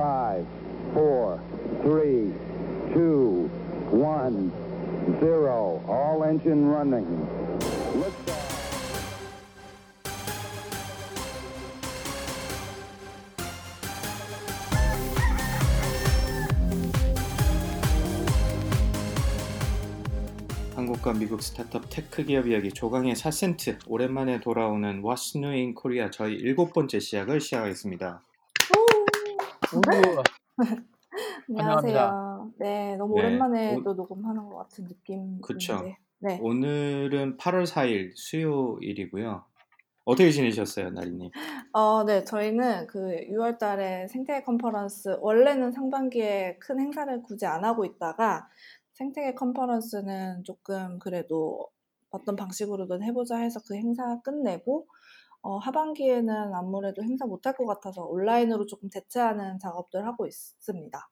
five, four, three, two, one, zero. All engine running. Liftoff. 한국과 미국 스타트업 테크 기업 이야기 조강의 4센트 오랜만에 돌아오는 in Korea 저희 일곱 번째 시작을 시작하겠습니다. 우후. 안녕하세요. 네, 너무 네, 오랜만에 오- 또 녹음하는 것 같은 느낌. 그쵸. 네. 오늘은 8월 4일 수요일이고요. 어떻게 지내셨어요, 나리님? 어, 네, 저희는 그 6월 달에 생태계 컨퍼런스, 원래는 상반기에 큰 행사를 굳이 안 하고 있다가 생태계 컨퍼런스는 조금 그래도 어떤 방식으로든 해보자 해서 그 행사 끝내고 어, 하반기에는 아무래도 행사 못할 것 같아서 온라인으로 조금 대체하는 작업들 하고 있습니다.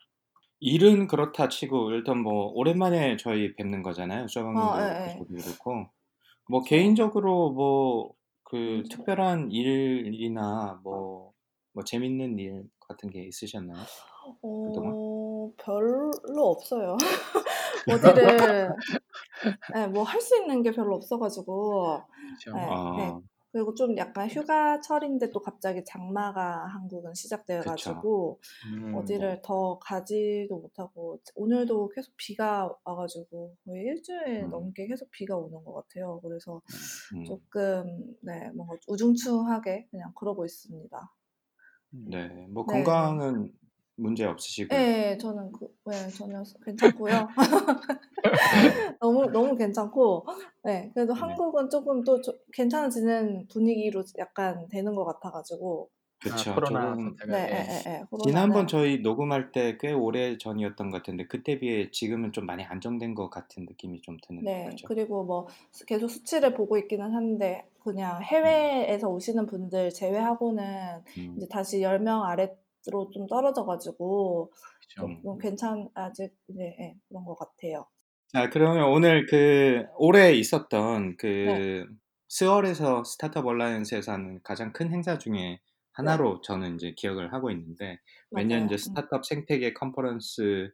일은 그렇다 치고 일단 뭐 오랜만에 저희 뵙는 거잖아요. 조강님도 어, 예, 예. 저도 그렇고 뭐 개인적으로 뭐그 음. 특별한 일이나 뭐, 뭐 재밌는 일 같은 게 있으셨나요? 그동안? 어, 별로 없어요. 어디를, 네, 뭐 할 수 있는 게 별로 없어가지고, 그렇죠. 네, 아, 네. 그리고 좀 약간 휴가철인데 또 갑자기 장마가 한국은 시작돼가지고, 음, 어디를 더 가지도 못하고, 오늘도 계속 비가 와가지고, 거의 일주일 음. 넘게 계속 비가 오는 것 같아요. 그래서 음, 조금, 네, 뭔가 우중충하게 그냥 그러고 있습니다. 네, 뭐 네. 건강은 문제 없으시고요. 네, 저는 그, 네, 전혀 괜찮고요. 너무 너무 괜찮고, 네, 그래도 네. 한국은 조금 또 저- 괜찮아지는 분위기로 약간 되는 것 같아가지고, 그렇죠. 아, 코로나 조금 네, 네. 네, 네, 네, 지난번 저희 녹음할 때 꽤 오래 전이었던 것 같은데 그때 비해 지금은 좀 많이 안정된 것 같은 느낌이 좀 드는 네, 거죠. 그리고 뭐 수- 계속 수치를 보고 있기는 한데 그냥 해외에서 오시는 분들 제외하고는 음, 이제 다시 10명 아래 로 좀 떨어져가지고 그렇죠. 조금 괜찮 아직 이제 예, 그런 것 같아요. 자, 그러면 오늘 그 올해 있었던 그 네. 스월에서 스타트업 얼라이언스에서 하는 가장 큰 행사 중에 하나로 저는 이제 기억을 하고 있는데 매년. 이제 음. 스타트업 생태계 컨퍼런스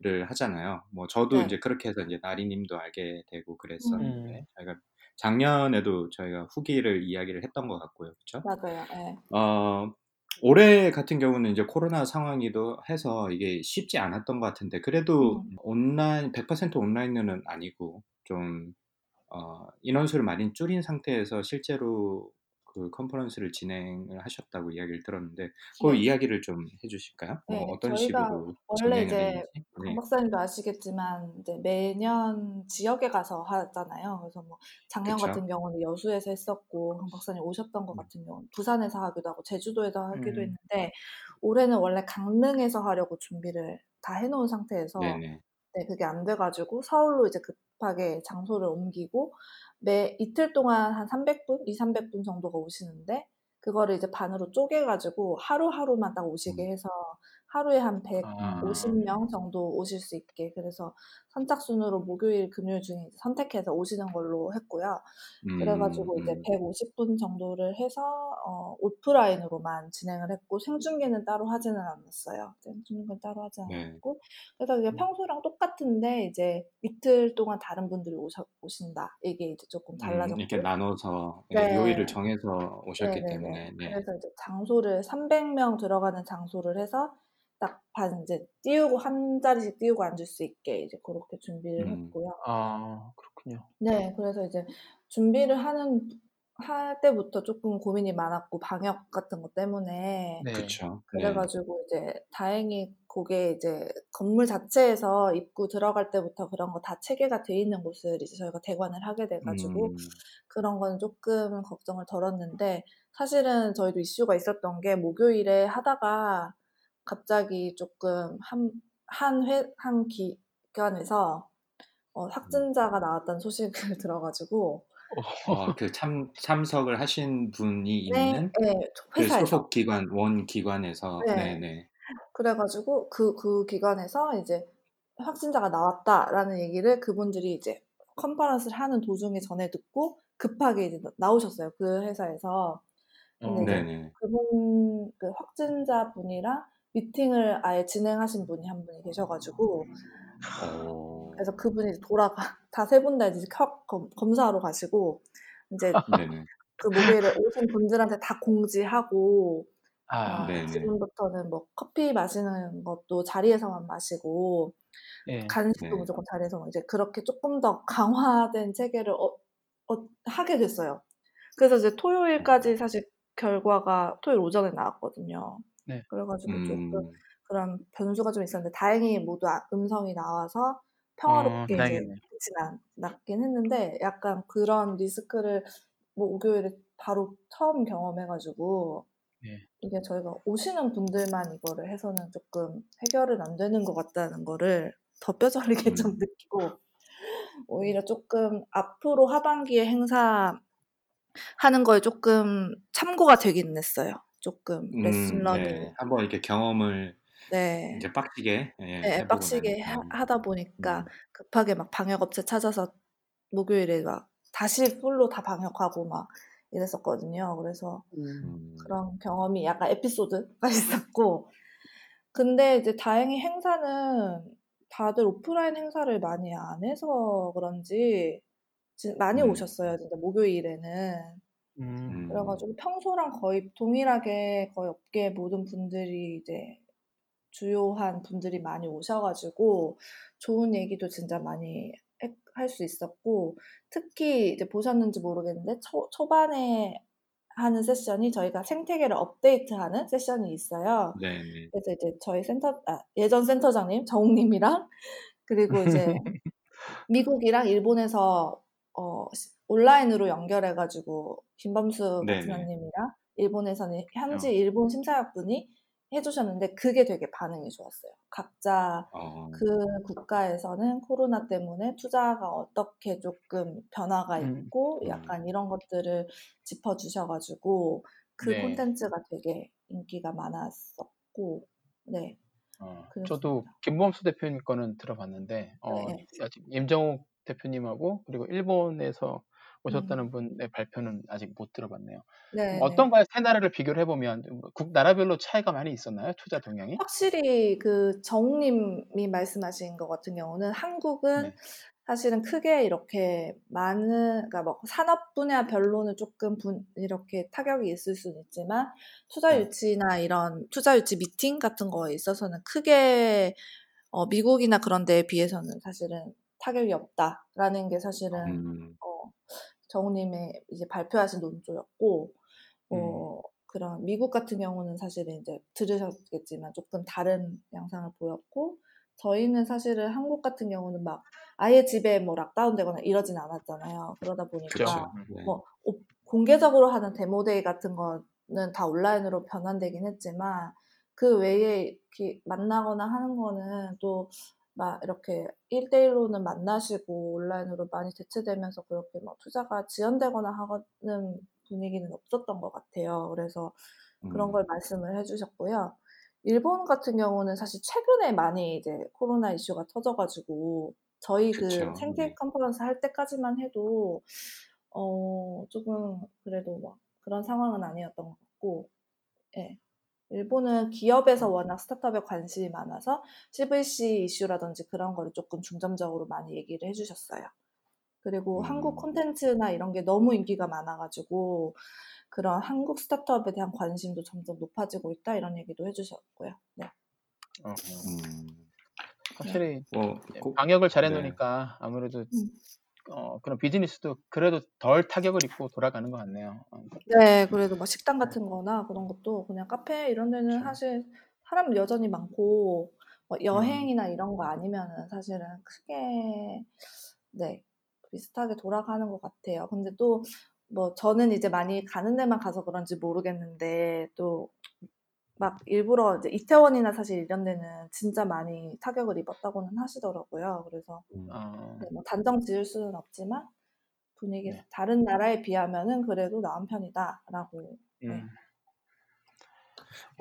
를 하잖아요. 뭐 저도 네. 이제 그렇게 해서 이제 나리님도 알게 되고 그랬었는데 음. 저희가 작년에도 저희가 후기를 이야기를 했던 것 같고요, 그렇죠? 맞아요. 예. 어, 올해 같은 경우는 이제 코로나 상황이도 해서 이게 쉽지 않았던 것 같은데 그래도 음. 온라인 100% 온라인은 아니고 좀 어, 인원수를 많이 줄인 상태에서 실제로 그 컨퍼런스를 진행을 하셨다고 이야기를 들었는데 그 네. 이야기를 좀 해주실까요? 뭐 네, 어떤 저희가 식으로 원래 이제 했는지. 강 네. 박사님도 아시겠지만 이제 매년 지역에 가서 하잖아요. 그래서 뭐 작년 그쵸. 같은 경우는 여수에서 했었고 강 박사님 오셨던 것 음. 같은 경우는 부산에서 하기도 하고 제주도에서 하기도 음. 했는데 올해는 원래 강릉에서 하려고 준비를 다 해놓은 상태에서 네네. 네, 그게 안 돼가지고 서울로 이제 급하게 장소를 옮기고 매 이틀 동안 한 300분, 2, 300분 정도가 오시는데 그거를 이제 반으로 쪼개가지고 하루하루만 딱 오시게 음. 해서 하루에 한 아. 150명 정도 오실 수 있게 그래서 선착순으로 목요일, 금요일 중에 이제 선택해서 오시는 걸로 했고요. 음, 그래가지고 이제 음. 150분 정도를 해서 어, 오프라인으로만 진행을 했고 생중계는 따로 하지는 않았어요. 생중계는 따로 하지 네. 않았고 그래서 음. 평소랑 똑같은데 이제 이틀 동안 다른 분들이 오셔, 오신다 이게 이제 조금 음, 달라졌고 이렇게 나눠서 예, 네. 요일을 정해서 오셨기 네네네. 때문에 네. 그래서 이제 장소를 300명 들어가는 장소를 해서 딱 반 이제 띄우고 한 자리씩 띄우고 앉을 수 있게 이제 그렇게 준비를 음. 했고요. 아, 그렇군요. 네, 그래서 이제 준비를 하는 할 때부터 조금 고민이 많았고 방역 같은 것 때문에 네. 그쵸. 네. 그래가지고 이제 다행히 그게 이제 건물 자체에서 입구 들어갈 때부터 그런 거 다 체계가 돼 있는 곳을 이제 저희가 대관을 하게 돼가지고 음, 그런 건 조금 걱정을 덜었는데 사실은 저희도 이슈가 있었던 게 목요일에 하다가 갑자기 조금 한, 한 회, 한 기관에서 어, 확진자가 나왔다는 소식을 들어가지고 어, 그 참, 참석을 하신 분이 네, 있는 네, 그 소속 기관, 원 기관에서 네. 네네. 그래가지고 그, 그 기관에서 이제 확진자가 나왔다라는 얘기를 그분들이 이제 컨퍼런스를 하는 도중에 전해 듣고 급하게 이제 나- 나오셨어요. 그 회사에서. 근데 어. 그분 그 확진자 분이랑 미팅을 아예 진행하신 분이 한 분이 계셔가지고 어. 그래서 그분이 이제 돌아가 다 세 분 다 이제 켜- 검, 검사하러 가시고 이제 네네. 그 목요일에 오신 분들한테 다 공지하고 아, 아. 지금부터는 뭐 커피 마시는 것도 자리에서만 마시고 예. 간식도 네. 무조건 자리에서 이제 그렇게 조금 더 강화된 체계를 어, 어, 하게 됐어요. 그래서 이제 토요일까지 사실 결과가 토요일 오전에 나왔거든요. 네. 그래가지고 조금 음. 그런 변수가 좀 있었는데 다행히 모두 아- 음성이 나와서 평화롭게 어, 이제. 끝이 났긴 했는데 약간 그런 리스크를 뭐 목요일에 바로 처음 경험해가지고 네. 이게 저희가 오시는 분들만 이거를 해서는 조금 해결은 안 되는 것 같다는 거를 더 뼈저리게 좀 음. 느끼고 오히려 조금 앞으로 하반기에 행사 하는 거에 조금 참고가 되긴 했어요. 조금 레슨 음, learning 네. 한번 이렇게 경험을 네. 이제 빡시게 예, 네, 해보고 빡시게 나니까. 하, 다 보니까 음. 급하게 막 방역 업체 찾아서 목요일에 막 다시 full로 다 방역하고 막 이랬었거든요. 그래서 음. 그런 경험이 약간 에피소드가 있었고 근데 이제 다행히 행사는 다들 오프라인 행사를 많이 안 해서 그런지 진- 많이 음. 오셨어요. 진짜 목요일에는. 음. 음. 그래가지고 평소랑 거의 동일하게 거의 업계 모든 분들이 이제 주요한 분들이 많이 오셔가지고 좋은 얘기도 진짜 많이 할 수 있었고 특히 이제 보셨는지 모르겠는데 초, 초반에 하는 세션이 저희가 생태계를 업데이트하는 세션이 있어요. 네, 네. 그래서 이제 저희 센터 아, 예전 센터장님 정욱님이랑 그리고 이제 미국이랑 일본에서 어, 시- 온라인으로 연결해가지고 김범수 네네. 파트너님이랑 일본에서는 현지 어. 일본 심사역분이 해주셨는데 그게 되게 반응이 좋았어요. 각자 어, 그 국가에서는 코로나 때문에 투자가 어떻게 조금 변화가 음. 있고 음. 약간 이런 것들을 짚어주셔가지고 그 네. 콘텐츠가 되게 인기가 많았었고 네 어. 저도 김범수 대표님 거는 들어봤는데 어, 네. 임정욱 대표님하고 그리고 일본에서 음. 오셨다는 분의 발표는 아직 못 들어봤네요. 네, 어떤가요? 세 나라를 비교를 해보면 뭐국 나라별로 차이가 많이 있었나요? 투자 동향이? 확실히 그 정욱님이 말씀하신 것 같은 경우는 한국은 네. 사실은 크게 이렇게 많은 그러니까 뭐 산업 분야 별로는 조금 분, 이렇게 타격이 있을 수는 있지만 투자 네. 유치나 이런 투자 유치 미팅 같은 거에 있어서는 크게 어, 미국이나 그런 데에 비해서는 사실은 타격이 없다라는 게 사실은 음. 어, 정우님의 이제 발표하신 논조였고, 음. 어, 그런 미국 같은 경우는 사실은 이제 들으셨겠지만 조금 다른 양상을 보였고, 저희는 사실은 한국 같은 경우는 막 아예 집에 뭐 lockdown되거나 이러진 않았잖아요. 그러다 보니까. 음. 네. 뭐 오- 공개적으로 하는 demo day 같은 거는 다 온라인으로 변환되긴 했지만 그 외에 이렇게 만나거나 하는 거는 또 막 이렇게 1대1로는 만나시고 온라인으로 많이 대체되면서 그렇게 막 투자가 지연되거나 하는 분위기는 없었던 것 같아요. 그래서 그런 음. 걸 말씀을 해주셨고요. 일본 같은 경우는 사실 최근에 많이 이제 코로나 이슈가 터져가지고 저희 그 그쵸. 생태 네. 컨퍼런스 할 때까지만 해도 어 조금 그래도 막 그런 상황은 아니었던 것 같고, 예. 일본은 기업에서 워낙 스타트업에 관심이 많아서 CVC 이슈라든지 그런 거를 조금 중점적으로 많이 얘기를 해주셨어요. 그리고 한국 음. 콘텐츠나 이런 게 너무 인기가 많아가지고 그런 한국 스타트업에 대한 관심도 점점 높아지고 있다 이런 얘기도 해주셨고요. 네. 어, 음. 확실히 뭐, 꼭- 방역을 잘 네. 해놓으니까 아무래도 음. 어, 그런 비즈니스도 그래도 덜 타격을 입고 돌아가는 것 같네요. 어, 네, 그래도 막 식당 같은 거나 그런 것도 그냥 카페 이런 데는 그렇죠. 사실 사람 여전히 많고 뭐 음. 여행이나 이런 거 아니면은 사실은 크게 네 비슷하게 돌아가는 것 같아요. 근데 또 뭐 저는 이제 많이 가는 데만 가서 그런지 모르겠는데 또 막 일부러 이제 이태원이나 사실 이런 데는 진짜 많이 타격을 입었다고는 하시더라고요. 그래서 음. 어, 네, 뭐 단정 지을 수는 없지만 분위기 네. 다른 나라에 비하면은 그래도 나은 편이다라고 네. 음,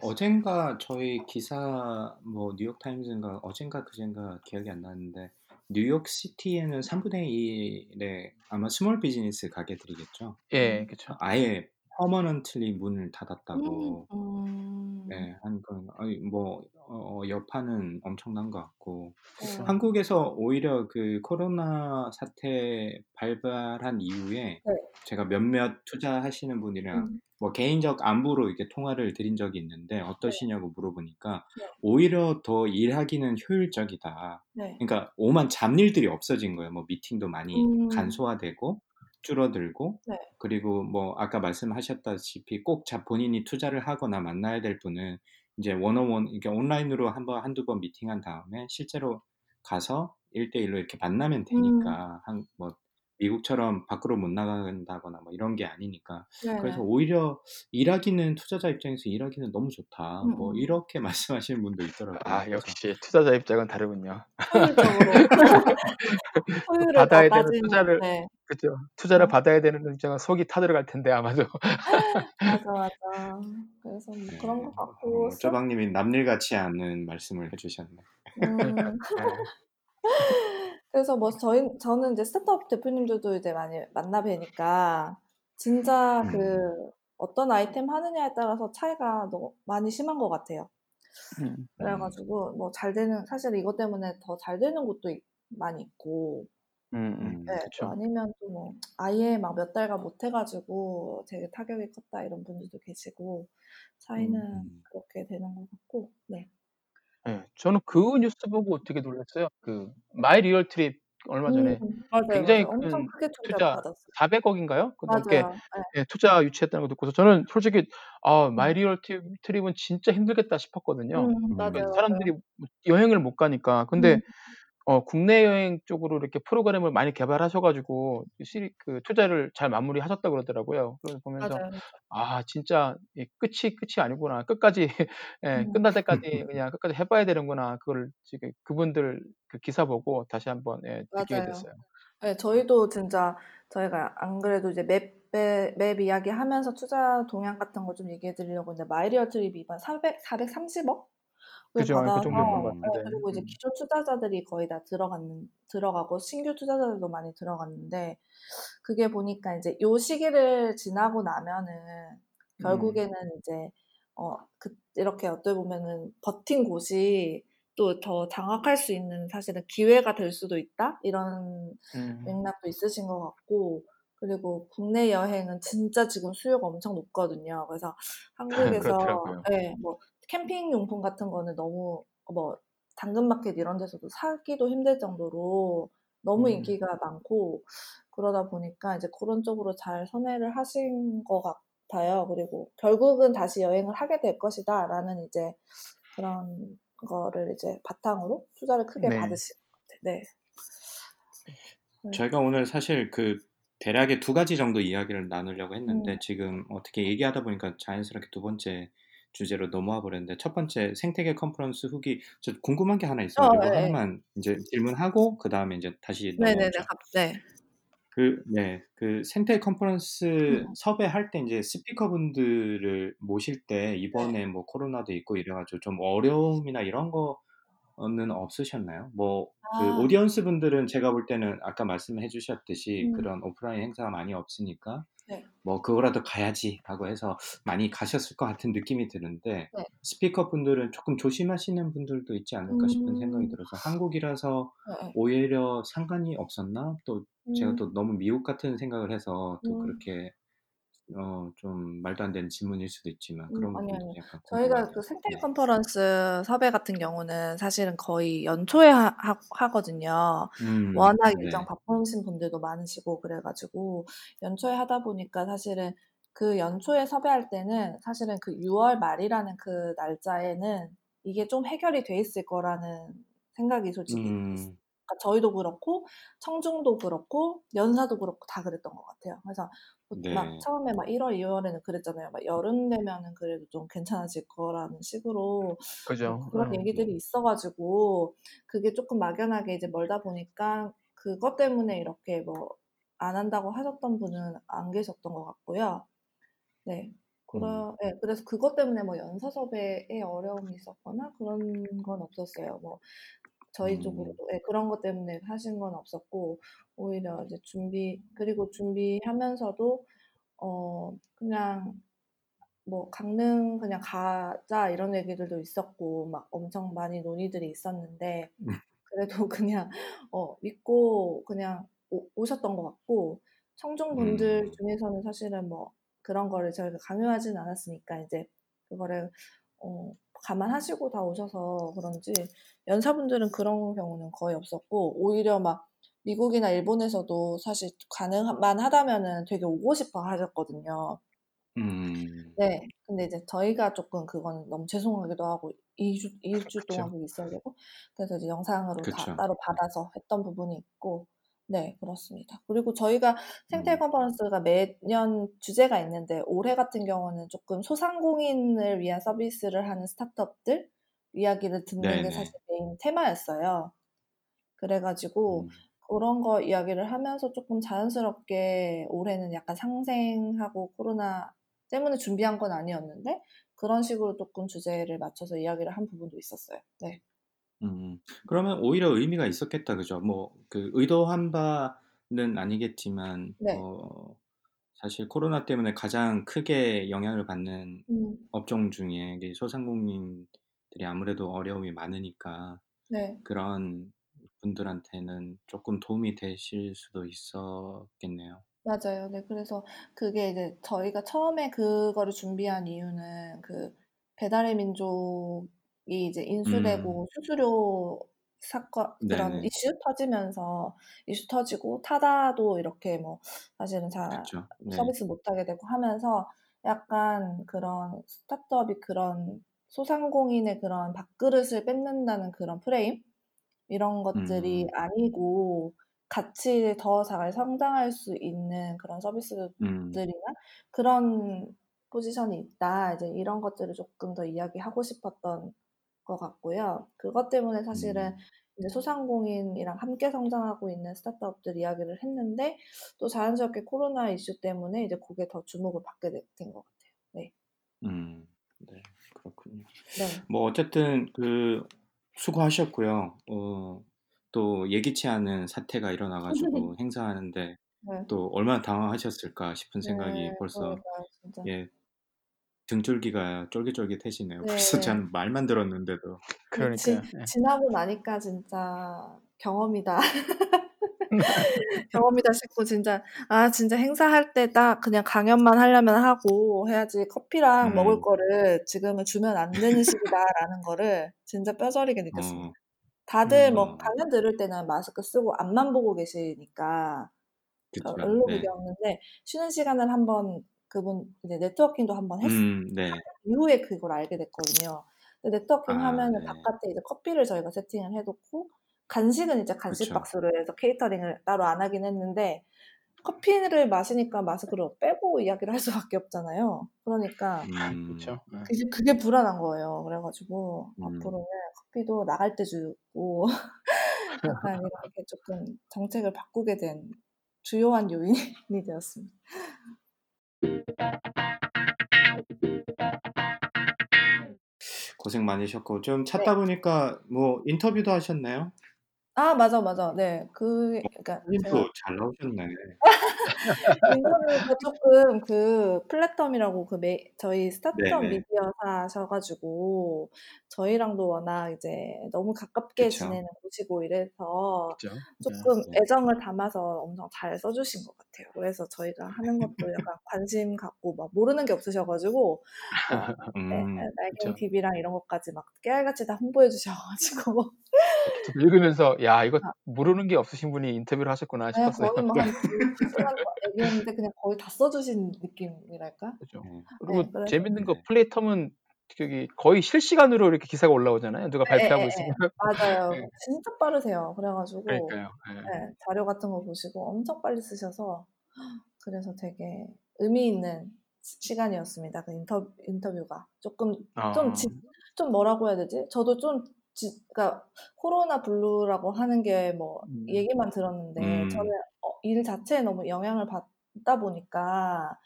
어젠가 저희 기사 뭐 뉴욕 타임즈인가 어젠가 그젠가 기억이 안 나는데 뉴욕 시티에는 3분의 1의 아마 small business 가게들이겠죠. 예, 그렇죠. 아예 permanently 문을 음. 닫았다고 음. 네, 한 건 아니 뭐 어, 여파는 엄청난 것 같고 네. 한국에서 오히려 그 코로나 사태 발발한 이후에 네. 제가 몇몇 투자하시는 분이랑 음. 뭐 개인적 안부로 이렇게 통화를 드린 적이 있는데 어떠시냐고 물어보니까 네. 오히려 더 일하기는 효율적이다. 네. 그러니까 오만 잡일들이 없어진 거예요. 뭐 미팅도 많이 음. 간소화되고 줄어들고 네. 그리고 뭐 아까 말씀하셨다시피 꼭 자 본인이 투자를 하거나 만나야 될 분은 이제 원어원 이게 온라인으로 한번 한두 번 미팅한 다음에 실제로 가서 1대1로 이렇게 만나면 음. 되니까 한뭐 미국처럼 밖으로 못 나간다거나 뭐 이런 게 아니니까 그래서 네네. 오히려 일하기는 투자자 입장에서 일하기는 너무 좋다. 음, 뭐 음. 이렇게 말씀하시는 분도 있더라고요. 아 그래서 역시 투자자 입장은 다르군요. 효율적으로 받아야 되는 투자를 네. 그죠. 투자를 어. 받아야 되는 입장은 속이 타들어갈 텐데 아마도. 맞아, 맞아. 그래서 뭐 네, 그런 것 어, 같고 스 쪼박님이 남일 같지 않은 말씀을 해주셨네. 음. 네. 그래서 뭐 저희 저는 이제 스타트업 대표님들도 이제 많이 만나 뵈니까 진짜 음. 그 어떤 아이템 하느냐에 따라서 차이가 너무 많이 심한 것 같아요. 음. 그래가지고 뭐 잘 되는 사실 이것 때문에 더 잘 되는 곳도 있- 많이 있고 음, 음, 음. 네, 또. 아니면 또 뭐 아예 막 몇 달간 못 해가지고 되게 타격이 컸다 이런 분들도 계시고 차이는 음. 그렇게 되는 것 같고 네. 네, 저는 그 뉴스 보고 되게 놀랐어요. 그 마이 리얼 트립 얼마 전에 음, 맞아요, 굉장히 맞아요. 엄청 큰 크게 투자 투자 받았어요. 400억인가요? 그 넘게 맞아요. 네. 예, 투자 유치했다는 거 듣고서 저는 솔직히 아 마이 음. 리얼 트립, 트립은 진짜 힘들겠다 싶었거든요. 음, 음. 맞아요, 그 맞아요. 사람들이 뭐 여행을 못 가니까. 근데 음. 어, 국내 여행 쪽으로 이렇게 프로그램을 많이 개발하셔가지고 시리, 그 투자를 잘 마무리하셨다 그러더라고요. 그걸 보면서 맞아요. 아 진짜 이 끝이 끝이 아니구나. 끝까지 예, 음. 끝날 때까지 그냥 끝까지 해봐야 되는구나. 그걸 지금 그분들 그 기사 보고 다시 한번 예, 느끼게. 됐어요. 네, 저희도 진짜 저희가 안 그래도 이제 맵, 맵, 맵 이야기 하면서 투자 동향 같은 거 좀 얘기해 드리려고 이제 마이리얼 트립 이번 400, 430억? 을 그죠? 그 받아서 것 네. 그리고 이제 음. 기존 투자자들이 거의 다 들어갔는 들어가고 신규 투자자들도 많이 들어갔는데 그게 보니까 이제 요 시기를 지나고 나면은 음. 결국에는 이제 어 그 이렇게 어떻게 보면은 버틴 곳이 또 더 장악할 수 있는 사실은 기회가 될 수도 있다 이런 음. 맥락도 있으신 것 같고 그리고 국내 여행은 진짜 지금 수요가 엄청 높거든요. 그래서 한국에서. 예, 뭐 캠핑 용품 같은 거는 너무 뭐 당근마켓 이런 데서도 사기도 힘들 정도로 너무 음. 인기가 많고 그러다 보니까 이제 그런 쪽으로 잘 선회를 하신 것 같아요. 그리고 결국은 다시 여행을 하게 될 것이다라는 이제 그런 거를 이제 바탕으로 투자를 크게 네. 받으신 것 같아요. 네. 네. 저희가 오늘 사실 그 대략의 두 가지 정도 이야기를 나누려고 했는데 음. 지금 어떻게 얘기하다 보니까 자연스럽게 두 번째 주제로 넘어와 버렸는데 첫 번째 생태계 컨퍼런스 후기 저 궁금한 게 하나 있어요. 어, 네. 하나만 이제 질문하고 그 다음에 이제 다시 네네네. 네. 그, 네, 그 생태 컨퍼런스 음. 섭외할 때 이제 스피커분들을 모실 때 네. 이번에 뭐 코로나도 있고 이래가지고 좀 어려움이나 이런 거 는 없으셨나요? 뭐 그 아, 오디언스 분들은 제가 볼 때는 아까 말씀해 주셨듯이 음. 그런 오프라인 행사가 많이 없으니까 네. 뭐 그거라도 가야지 라고 해서 많이 가셨을 것 같은 느낌이 드는데 네. 스피커 분들은 조금 조심하시는 분들도 있지 않을까 싶은 생각이 음. 들어서 한국이라서 네, 네. 오히려 상관이 없었나? 또 제가 음. 또 너무 미국 같은 생각을 해서 또 음. 그렇게 어, 좀 말도 안 되는 질문일 수도 있지만 음, 그런 아니, 부분도 아니. 약간 저희가 궁금하네요. 그 생태 네. 컨퍼런스 섭외 같은 경우는 사실은 거의 연초에 하, 하, 하거든요. 음, 워낙 네. 일정 바쁘신 분들도 많으시고 그래 가지고 연초에 하다 보니까 사실은 그 연초에 섭외할 때는 사실은 그 6월 말이라는 그 날짜에는 이게 좀 해결이 돼 있을 거라는 생각이 솔직히 음, 그러니까 저희도 그렇고 청중도 그렇고 연사도 그렇고 다 그랬던 것 같아요. 그래서 뭐막 네. 처음에 막 1월, 2월에는 그랬잖아요. 막 여름 되면은 그래도 좀 괜찮아질 거라는 식으로 뭐 그죠? 그런 어. 얘기들이 있어가지고 그게 조금 막연하게 이제 멀다 보니까 그것 때문에 이렇게 뭐 안 한다고 하셨던 분은 안 계셨던 것 같고요. 네. 음, 그러, 네, 그래서 그것 때문에 뭐 연사 섭외에 어려움이 있었거나 그런 건 없었어요. 뭐 저희 음, 쪽으로도 예, 그런 것 때문에 하신 건 없었고 오히려 이제 준비 그리고 준비하면서도 어 그냥 뭐 강릉 그냥 가자 이런 얘기들도 있었고 막 엄청 많이 논의들이 있었는데 음. 그래도 그냥 어 믿고 그냥 오, 오셨던 것 같고 청중 분들 음. 중에서는 사실은 뭐 그런 거를 저희가 강요하진 않았으니까 이제 그거를 어 감안하시고 다 오셔서 그런지 연사분들은 그런 경우는 거의 없었고 오히려 막 미국이나 일본에서도 사실 가능만 하다면은 되게 오고 싶어 하셨거든요. 음. 네. 근데 이제 저희가 조금 그건 너무 죄송하기도 하고 2주 2주 동안. 거기 있어야 되고 그래서 이제 영상으로 다 그쵸. 따로 받아서 했던 부분이 있고 네 그렇습니다. 그리고 저희가 생태 음. 컨퍼런스가 매년 주제가 있는데 올해 같은 경우는 조금 소상공인을 위한 서비스를 하는 스타트업들 이야기를 듣는 게 네네. 사실 메인 테마였어요. 그래 가지고 음. 그런 거 이야기를 하면서 조금 자연스럽게 올해는 약간 상생하고 코로나 때문에 준비한 건 아니었는데 그런 식으로 조금 주제를 맞춰서 이야기를 한 부분도 있었어요. 네. 음. 그러면 오히려 의미가 있었겠다. 그죠? 뭐 그 의도한 바는 아니겠지만 네. 어 사실 코로나 때문에 가장 크게 영향을 받는 음. 업종 중에 이게 소상공인들이 아무래도 어려움이 많으니까 네. 그런 분들한테는 조금 도움이 되실 수도 있었겠네요. 맞아요. 네. 그래서 그게 이제 저희가 처음에 그거를 준비한 이유는 그 배달의 민족 이 이제 인수되고 음. 수수료 사건 그런 네네. 이슈 터지면서 이슈 터지고 타다도 이렇게 뭐 사실은 잘 그쵸. 네. 서비스 못하게 되고 하면서 약간 그런 스타트업이 그런 소상공인의 그런 밥그릇을 뺏는다는 그런 프레임 이런 것들이 음. 아니고 같이 더 잘 성장할 수 있는 그런 음. 서비스들이나 그런 포지션이 있다. 이제 이런 것들을 조금 더 이야기하고 싶었던 것 같고요. 그것 때문에 사실은 음. 이제 소상공인이랑 함께 성장하고 있는 스타트업들 이야기를 했는데 또 자연스럽게 코로나 이슈 때문에 이제 그게 더 주목을 받게 된 것 같아요. 네. 음. 네. 그렇군요. 네. 뭐 어쨌든 그 수고하셨고요. 어, 또 예기치 않은 사태가 일어나 가지고 행사하는데 네. 또 얼마나 당황하셨을까 싶은 네. 생각이 벌써 그러니까요, 진짜. 예, 등줄기가 쫄깃쫄깃해지네요. 네. 벌써 저는 말만 들었는데도. 예. 지나고 나니까 진짜 경험이다. 경험이다 싶고 진짜 아 진짜 행사할 때 딱 그냥 강연만 하려면 하고 해야지 커피랑 먹을 음. 거를 지금은 주면 안 되는 시기다라는 거를 진짜 뼈저리게 느꼈습니다. 어. 다들 뭐 어. 강연 들을 때는 마스크 쓰고 앞만 보고 계시니까 그쵸. 별로 네. 그게 없는데 쉬는 시간을 한번 그분 이제 네트워킹도 한번 했 음, 네. 이후에 그걸 알게 됐거든요. 네트워킹 아, 하면은 네. 바깥에 이제 커피를 저희가 세팅을 해놓고 간식은 이제 간식 그쵸. 박스로 해서 케이터링을 따로 안 하긴 했는데 커피를 마시니까 마스크를 빼고 이야기를 할 수밖에 없잖아요. 그러니까 음. 예. 그게, 그게 불안한 거예요. 그래가지고 음. 앞으로는 커피도 나갈 때 주고 약간 이렇게 조금 정책을 바꾸게 된 주요한 요인이 되었습니다. 고생 많으셨고 좀 네. 찾다 보니까 뭐 인터뷰도 하셨나요? 아 맞아 맞아. 네. 그 그러니까 제가 잘 나오셨네. 인터뷰가 조금 그 플래텀이라고 그 메, 저희 스타트업 네네. 미디어사셔 가지고 저희랑도 워낙 이제 너무 가깝게 그쵸. 지내는 곳이고 이래서 그렇죠. 조금 네. 애정을 담아서 엄청 잘 써주신 것 같아요. 그래서 저희가 하는 것도 약간 관심 갖고 막 모르는 게 없으셔 가지고 어, 네, 음. 날갱이 그쵸. TV랑 이런 것까지 막 깨알같이 다 홍보해 주셔가지고 읽으면서 야 이거 아. 모르는 게 없으신 분이 인터뷰를 하셨구나 네, 싶었어요. 뭐한 시간 얘기했는데 그냥 거의 다 써주신 느낌이랄까? 그죠. 네. 그리고 네, 그래서 재밌는 거 네. 플레이텀은 저기 거의 실시간으로 이렇게 기사가 올라오잖아요. 누가 예, 예, 발표하고 예, 있으면. 맞아요. 네. 진짜 빠르세요. 그래가지고. 네, 자료 같은 거 보시고 엄청 빨리 쓰셔서 그래서 되게 의미 있는 시- 시간이었습니다. 그 인터, 인터뷰가 조금 좀, 아, 지, 좀 뭐라고 해야 되지? 저도 좀 지, 그러니까 코로나 블루라고 하는 게뭐 음. 얘기만 들었는데 음. 저는 어, 일 자체에 너무 영향을 받다 보니까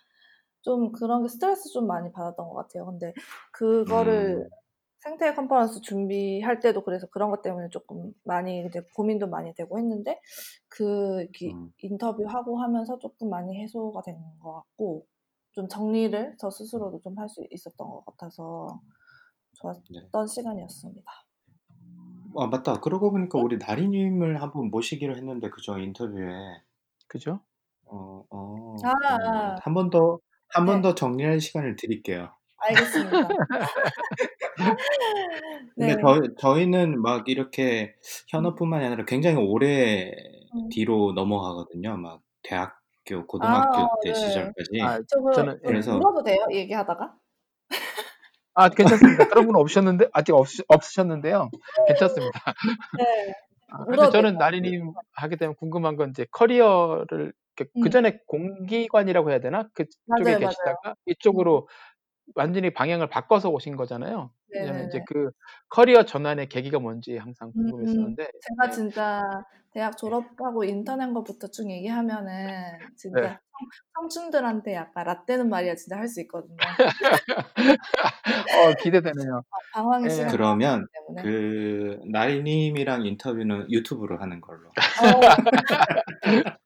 좀 그런 게 스트레스 좀 많이 받았던 것 같아요. 근데 그거를 음. 생태 컨퍼런스 준비할 때도 그래서 그런 것 때문에 조금 많이 이제 고민도 많이 되고 했는데 그 이렇게 음. 인터뷰하고 하면서 조금 많이 해소가 된 것 같고 좀 정리를 저 스스로도 좀 할 수 있었던 것 같아서 좋았던 시간이었습니다. 아 맞다. 그러고 보니까 우리 나리님을 한번 모시기로 했는데 그죠 인터뷰에. 그죠? 어, 어, 아, 그러네요. 한번 더, 한 번 네. 더 정리할 시간을 드릴게요. 알겠습니다. 근데 네. 저희, 저희는 막 이렇게 현업뿐만이 아니라 굉장히 오래 음. 뒤로 넘어가거든요. 막 대학교, 고등학교 아, 때 네. 시절까지. 아, 저 그, 저는, 예. 그래서- 물어도 돼요? 얘기하다가? 아, 괜찮습니다. 그런 분은 없으셨는데, 아직 없, 없으셨는데요. 괜찮습니다. 네. 아, 근데 저는. 나리님 하게 되면 궁금한 건 이제 커리어를 음. 그 전에 공기관이라고 해야 되나 그쪽에 맞아요, 계시다가 이쪽으로 완전히 방향을 바꿔서 오신 거잖아요. 저는 이제 그 커리어 전환의 계기가 뭔지 항상 음, 궁금했었는데 제가 네. 진짜 대학 졸업하고 인턴한 것부터 쭉 얘기하면은 진짜 네. 청- 청춘들한테 약간 라떼는 말이야 진짜 할 수 있거든요. 어, 기대되네요. 방황의 예. 시간 그러면 때문에. 그 나리님이랑 인터뷰는 유튜브로 하는 걸로. 어,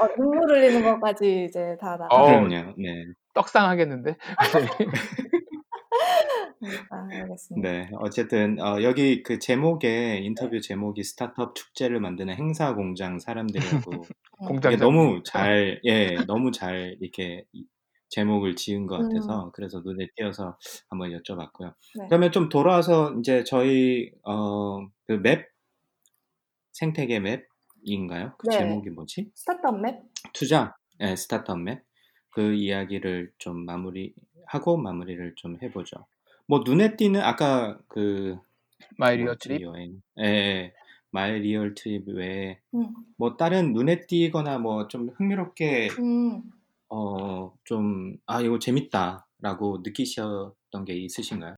어, 눈물 흘리는 것까지 이제 다 나가. 어. 그럼요. 네. 떡상하겠는데. 아, 알겠습니다. 네, 어쨌든 어, 여기 그 제목에 인터뷰 제목이 스타트업 축제를 만드는 행사 공장 사람들이라고 공장 이게 너무 잘, 예, 너무 잘 이렇게 이- 제목을 지은 것 같아서 그래서 눈에 띄어서 한번 여쭤봤고요. 네. 그러면 좀 돌아와서 이제 저희 어, 그 맵 생태계 맵인가요? 그 네. 제목이 뭐지? 스타트업 map? 투자, 예, 스타트업 map. 그 이야기를 좀 마무리 하고 마무리를 좀 해보죠. 뭐 눈에 띄는 아까 그 마이 리어 뭐지, 트립. 여행, 예, 예, 마이 리얼 트립 외에 음. 뭐 다른 눈에 띄거나 뭐 좀 흥미롭게 음. 어 좀 아 이거 재밌다라고 느끼셨던 게 있으신가요?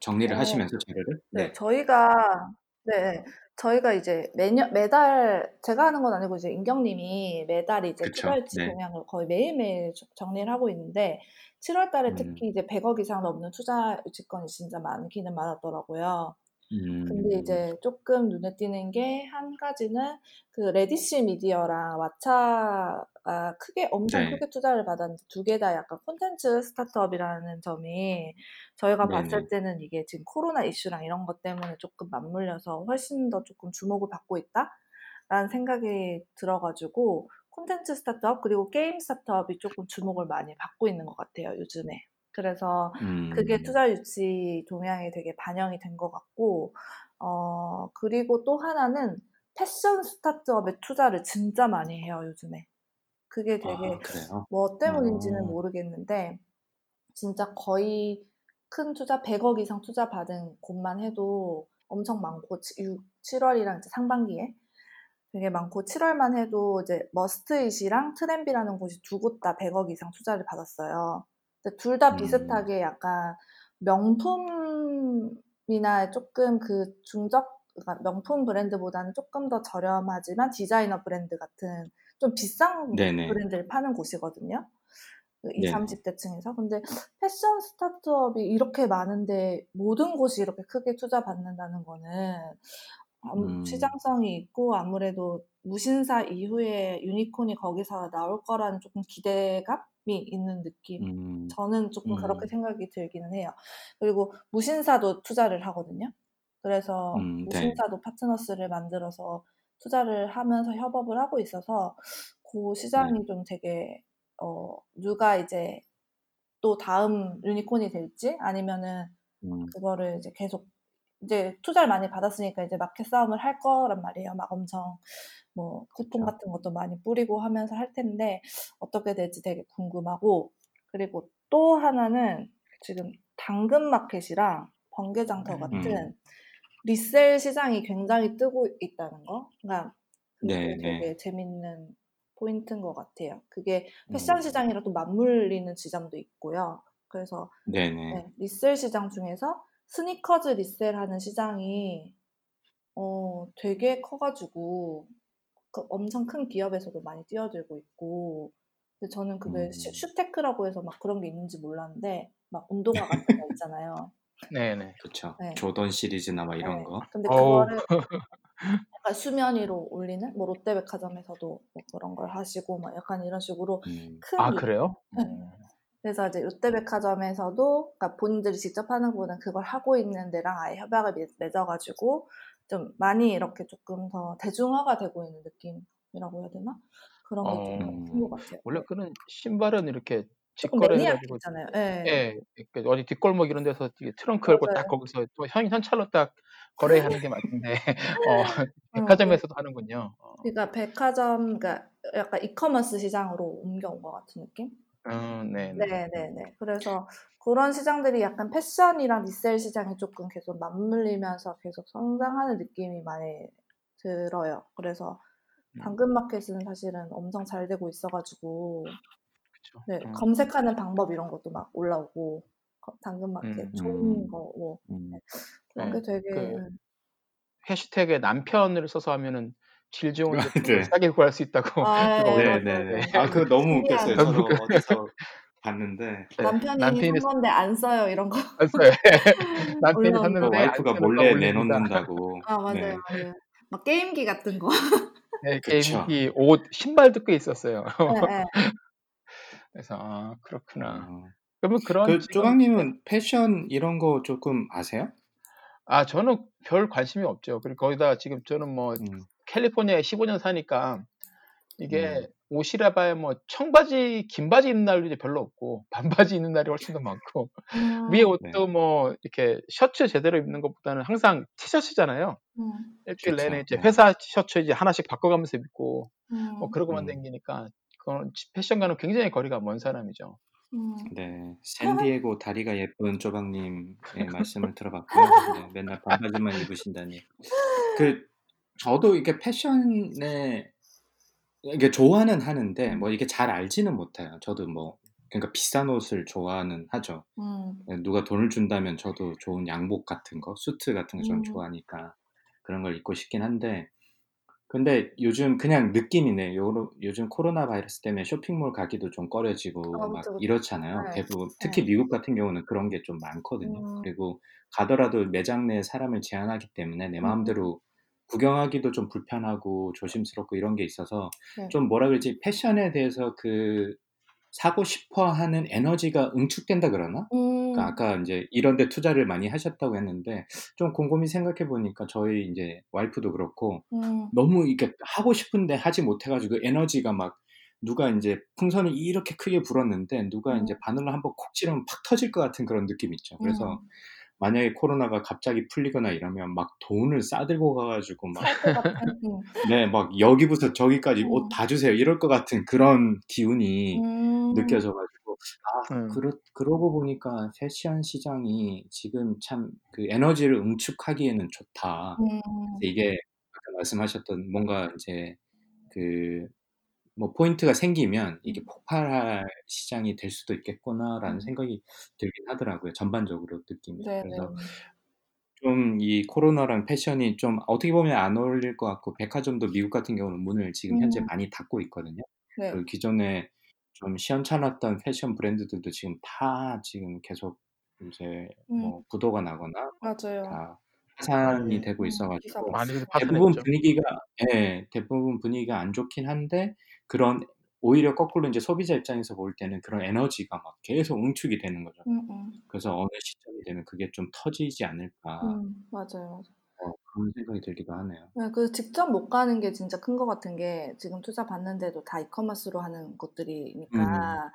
정리를 어, 하시면서 자료를? 네, 네, 저희가 네, 저희가 이제 매년 매달 제가 하는 건 아니고 이제 인경님이 매달 이제 그쵸, 투자일지 네. 동향을 거의 매일매일 저- 정리를 하고 있는데 7월 달에 음. 특히 이제 100억 이상 넘는 투자 유치 건이 진짜 많기는 많았더라고요. 근데 음, 이제 조금 눈에 띄는 게 한 가지는 그 래디쉬 미디어랑 왓챠 가 크게 엄청 네. 크게 투자를 받았는데 두 개 다 약간 콘텐츠 스타트업이라는 점이 저희가 네네. 봤을 때는 이게 지금 코로나 이슈랑 이런 것 때문에 조금 맞물려서 훨씬 더 조금 주목을 받고 있다라는 생각이 들어가지고 콘텐츠 스타트업 그리고 게임 스타트업이 조금 주목을 많이 받고 있는 것 같아요 요즘에. 그래서 그게 음, 투자 유치 동향에 되게 반영이 된 것 같고, 어, 그리고 또 하나는 패션 스타트업에 투자를 진짜 많이 해요, 요즘에. 그게 되게 아? 뭐 때문인지는 어, 모르겠는데, 진짜 거의 큰 투자, 100억 이상 투자 받은 곳만 해도 엄청 많고, 7월이랑 이제 상반기에 되게 많고, 7월만 해도 이제 머스트잇이랑 트렌비라는 곳이 두 곳 다 100억 이상 투자를 받았어요. 둘다 음, 비슷하게 약간 명품이나 조금 그 중적, 그러니까 명품 브랜드보다는 조금 더 저렴하지만 디자이너 브랜드 같은 좀 비싼 네네. 브랜드를 파는 곳이거든요. 그 20, 네네. 30대 층에서. 근데 패션 스타트업이 이렇게 많은데 모든 곳이 이렇게 크게 투자받는다는 거는 음, 시장성이 있고 아무래도 무신사 이후에 유니콘이 거기서 나올 거라는 조금 기대감이 있는 느낌. 음, 저는 조금 그렇게 음, 생각이 들기는 해요. 그리고 무신사도 투자를 하거든요. 그래서 음, 네. 무신사도 파트너스를 만들어서 투자를 하면서 협업을 하고 있어서 그 네. 시장이 좀 되게 어 누가 이제 또 다음 유니콘이 될지 아니면은 음, 그거를 이제 계속 이제 투자를 많이 받았으니까 이제 마켓 싸움을 할 거란 말이에요. 막 엄청 뭐 쿠폰. 같은 것도 많이 뿌리고 하면서 할 텐데 어떻게 될지 되게 궁금하고 그리고 또 하나는 지금 당근마켓이랑 번개장터 같은 음, resell 시장이 굉장히 뜨고 있다는 거. 그러니까 그게 네, 되게 네. 재밌는 포인트인 것 같아요. 그게 패션 음, 시장이랑 또 맞물리는 지점도 있고요. 그래서 네네. 네, resell 시장 중에서 스니커즈 resell하는 시장이 어, 되게 커가지고 그 엄청 큰 기업에서도 많이 뛰어들고 있고 근데 저는 그게 음, 슈, 슈테크라고 해서 막 그런 게 있는지 몰랐는데 막 운동화 같은 거 있잖아요. 네네. 그쵸. 네, 조던 시리즈나 막 이런 네. 거. 근데 어우, 그거를 약간 수면 위로 올리는 뭐 롯데백화점에서도 뭐 그런 걸 하시고 막 약간 이런 식으로 음, 큰 아, 유- 그래요? 네, 음, 그래서 이제 롯데백화점에서도 그러니까 본인들이 직접 하는 거는 그걸 하고 있는 데랑 아예 협약을 맺- 맺어가지고 좀 많이 이렇게 조금 더 대중화가 되고 있는 느낌이라고 해야 되나? 그런 게 어. 좀큰것 같아요. 원래 그런 신발은 이렇게 직거래 매니아틱 해가지고 있잖아요. 예. 예, 이렇게 어디 뒷골목 이런 데서 트렁크 열고 딱. 거기서 또 현, 현찰로 딱 거래하는 게 맞는데 어, 네. 백화점에서도 하는군요. 어, 그러니까 백화점, 그러니까 약간 이커머스 시장으로 옮겨온 것 같은 느낌? 음, 네, 네. 네네 네. 그래서 그런 시장들이 약간 패션이랑 리셀 시장이 조금 계속 맞물리면서 계속 성장하는 느낌이 많이 들어요. 그래서 음. 당근마켓은 사실은 엄청 잘 되고 있어가지고 그쵸. 네, 음. 검색하는 방법 이런 것도 막 올라오고 거- 당근마켓 음. 좋은 음. 거뭐 음. 그런 네, 게 되게 그 해시태그에 남편을 써서 하면은 질 좋은 네. 싸게 구할 수 있다고 아, 네. 네네네. 아, 그거 너무 웃겼어요. 저도 어디서 봤는데. 네, 남편이 남편이 산 건데 안 써요 이런 거 안 써요. 남편이 그 거. 샀는데 안 와이프가 몰래. 내놓는다고. 아 맞아요 네. 맞아요. 막 게임기 같은 거. 네. 게임기, 옷, 신발도 꽤 있었어요. 네, 네. 그래서 아 그렇구나. 어. 그러면 그런 그 지금 네. 조강님은 패션 이런 거 조금 아세요? 아 저는 별 관심이 없죠. 그리고 거기다 지금 저는 뭐 음. 캘리포니아에 15년 사니까 이게 음. 옷이라 봐야 뭐 청바지, 긴 바지 입는 날도 이제 별로 없고 반바지 입는 날이 훨씬 더 많고 위에 음, 네. 옷도 뭐 이렇게 셔츠 제대로 입는 것보다는 항상 티셔츠잖아요. 음, 일주일. 내내 이제 네. 회사 셔츠 이제 하나씩 바꿔가면서 입고 뭐 음, 그러고만 음. 다니니까 그건 패션과는 굉장히 거리가 먼 사람이죠. 음. 네. 샌디에고 다리가 예쁜 조박님의 말씀을 들어봤고요. 네, 맨날 반바지만 입으신다니. 그 저도 이게 패션에 이게 좋아는 하는데 뭐 이게 잘 알지는 못해요. 저도 뭐 그러니까 비싼 옷을 좋아는 하죠. 음, 누가 돈을 준다면 저도 좋은 양복 같은 거, 수트 같은 거 저는 음. 좋아하니까 그런 걸 입고 싶긴 한데 근데 요즘 그냥 느낌이네. 요, 요즘 코로나 바이러스 때문에 쇼핑몰 가기도 좀 꺼려지고 아, 막 그쵸, 그쵸. 이렇잖아요. 네. 대부분 특히 미국 같은 경우는 그런 게 좀 많거든요. 음. 그리고 가더라도 매장 내에 사람을 제한하기 때문에 내 음. 마음대로 구경하기도 좀 불편하고 조심스럽고 이런 게 있어서 네. 좀 뭐라 그러지 패션에 대해서 그 사고 싶어 하는 에너지가 응축된다 그러나? 음, 그러니까 아까 이제 이런 데 투자를 많이 하셨다고 했는데 좀 곰곰이 생각해 보니까 저희 이제 와이프도 그렇고 음, 너무 이렇게 하고 싶은데 하지 못해 가지고 에너지가 막 누가 인제 풍선을 이렇게 크게 불었는데 누가 음. 인제 바늘로 한번 콕 찌르면 팍 터질 것 같은 그런 느낌 있죠. 그래서 음. 만약에 코로나가 갑자기 풀리거나 이러면 막 돈을 싸들고 가 가지고 막. 음. 네막 여기부터 저기까지 음. 옷다 주세요. 이럴 것 같은 그런 기운이 음. 느껴져 가지고 아 음. 그러 그러고 보니까 '패션 시장이 지금 참 그 에너지를 응축하기에는 좋다.' 음. 이게 아까 말씀하셨던 뭔가 인제 그 뭐 포인트가 생기면 이게 음. '폭발할 시장이 될 수도 있겠구나.'라는 음. 생각이 들긴 하더라고요. 전반적으로 느낌이. 네네. 그래서 좀 이 코로나랑 패션이 좀 어떻게 보면 안 어울릴 것 같고 백화점도 미국 같은 경우는 문을 지금 현재 음. 많이 닫고 있거든요. 네. 그리고 기존에 좀 시원찮았던 패션 브랜드들도 지금 다 지금 계속 인제 음. 뭐 부도가 나거나 맞아요. 다 파산이 많이 되고 있어 음. 기사 가지고 많이들 대부분 파산했죠. 분위기가 예 대부분 분위기가 안 좋긴 한데 그런 오히려 거꾸로 인제 소비자 입장에서 볼 때는 그런 에너지가 막 계속 응축이 되는 거죠. 음 음. 그래서 어느 시점이 되면 그게 좀 터지지 않을까 음. 맞아요, 맞아요. 어 그런 생각이 들기도 하네요. 네, 그 직접 못 가는 게 진짜 큰 것 같은 게 지금 투자 받는데도 다 이커머스로 하는 음. 곳들이니까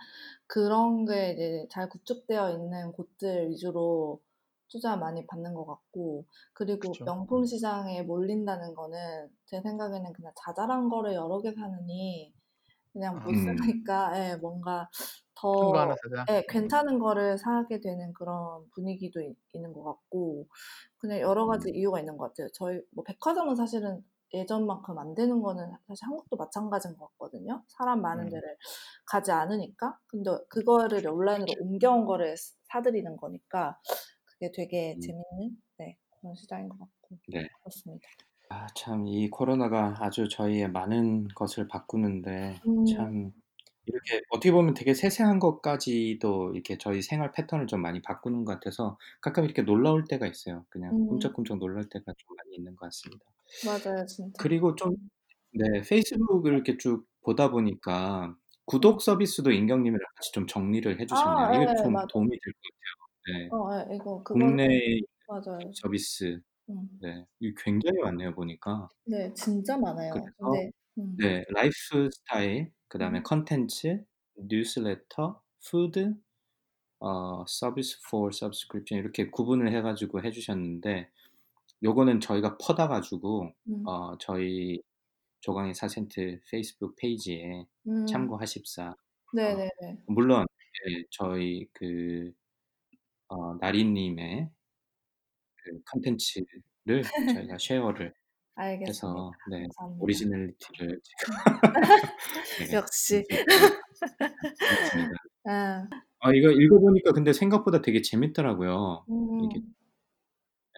그런 게 이제 잘 구축되어 있는 곳들 위주로 투자 많이 받는 것 같고 그리고 그쵸. 명품 시장에 몰린다는 거는 제 생각에는 그냥 자잘한 거를 여러 개 사느니 그냥 못 음. 사니까 예, 뭔가 더. 예, 괜찮은 거를 사게 되는 그런 분위기도 있, 있는 것 같고 그냥 여러 가지 음. 이유가 있는 것 같아요. 저희 뭐 백화점은 사실은 예전만큼 안 되는 거는 사실 한국도 마찬가지인 것 같거든요. 사람 많은 음. 데를 가지 않으니까. 근데 그거를 온라인으로 옮겨온 거를 사들이는 거니까 그게 되게 음. 재밌는 네, 그런 시장인 것 같고 네. 그렇습니다. 아 참 이 코로나가 아주 저희의 많은 것을 바꾸는데 음, 참 이렇게 어떻게 보면 되게 세세한 것까지도 이렇게 저희 생활 패턴을 좀 많이 바꾸는 것 같아서 가끔 이렇게 놀라울 때가 있어요. 그냥 음, 꿈쩍꿈쩍 놀랄 때가 좀 많이 있는 것 같습니다. 맞아요, 진짜. 그리고 좀 네 페이스북을 이렇게 쭉 보다 보니까 구독 서비스도 임경님이랑 같이 좀 정리를 해주시면 아, 돼요. 이게 예, 좀 맞아요. 도움이 될 것 같아요. 네. 어, 예, 이거 그거는 국내 맞아요. 서비스, 음. 네, 굉장히 많네요 보니까. 네, 진짜 많아요. 그래서 근데 음. 네, 라이프 스타일, 그 다음에 음. 컨텐츠, 뉴스레터, 푸드, 어, 서비스 for subscription 이렇게 구분을 해 가지고 해 주셨는데 요거는 저희가 퍼다 가지고 음. 어, 저희 조강의 사센트 페이스북 페이지에 음. 참고하십사. 어, 네네네. 물론 예, 저희 그 어, 나리 님의 그 컨텐츠를 저희가 share를 알겠습니다. 해서 네, 감사합니다. originality를 네, 역시. 아, 아 이거 읽어보니까 근데 생각보다 되게 재밌더라고요. 이게 음.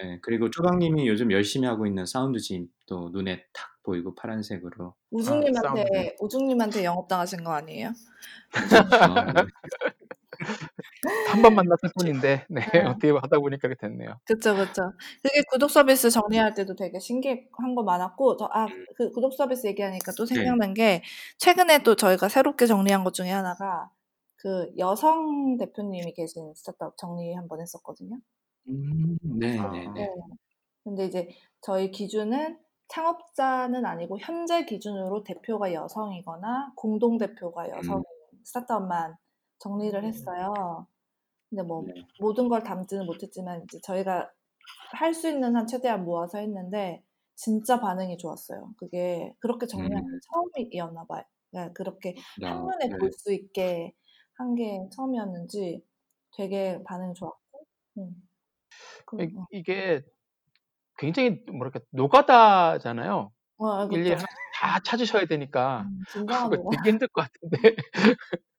네, 그리고 쪼박님이 요즘 열심히 하고 있는 사운드짐도 눈에 탁 보이고 파란색으로. 아, 우중님한테 사운드. 우중님한테 영업 당하신 거 아니에요? 어, 네. 한 번 만났을 뿐인데 네, 네. 어떻게 하다 보니까 그렇게 됐네요. 그쵸, 그쵸. 그게 구독 서비스 정리할 때도 되게 신기한 거 많았고, 저, 아, 그 구독 서비스 얘기하니까 또 네. 생각난 게, 최근에 또 저희가 새롭게 정리한 것 중에 하나가, 그 여성 대표님이 계신 스타트업 정리 한번 했었거든요. 음, 네, 아, 네, 네. 네. 근데 이제 저희 기준은 창업자는 아니고 현재 기준으로 대표가 여성이거나 공동 대표가 여성인 스타트업만 정리를 했어요. 근데 뭐 네. 모든 걸 담지는 못했지만 이제 저희가 할 수 있는 한 최대한 모아서 했는데 진짜 반응이 좋았어요. 그게 그렇게 정리한 게 음. 처음이었나 봐요. 그러니까 그렇게 아, 한눈에 네. 볼수 있게 한 게 처음이었는지 되게 반응이 좋았고. 음. 그, 이- 어. 이게 굉장히 뭐랄까 노가다잖아요. 어, 일일이 다 찾으셔야 되니까 음. 되게 힘들 것 같은데.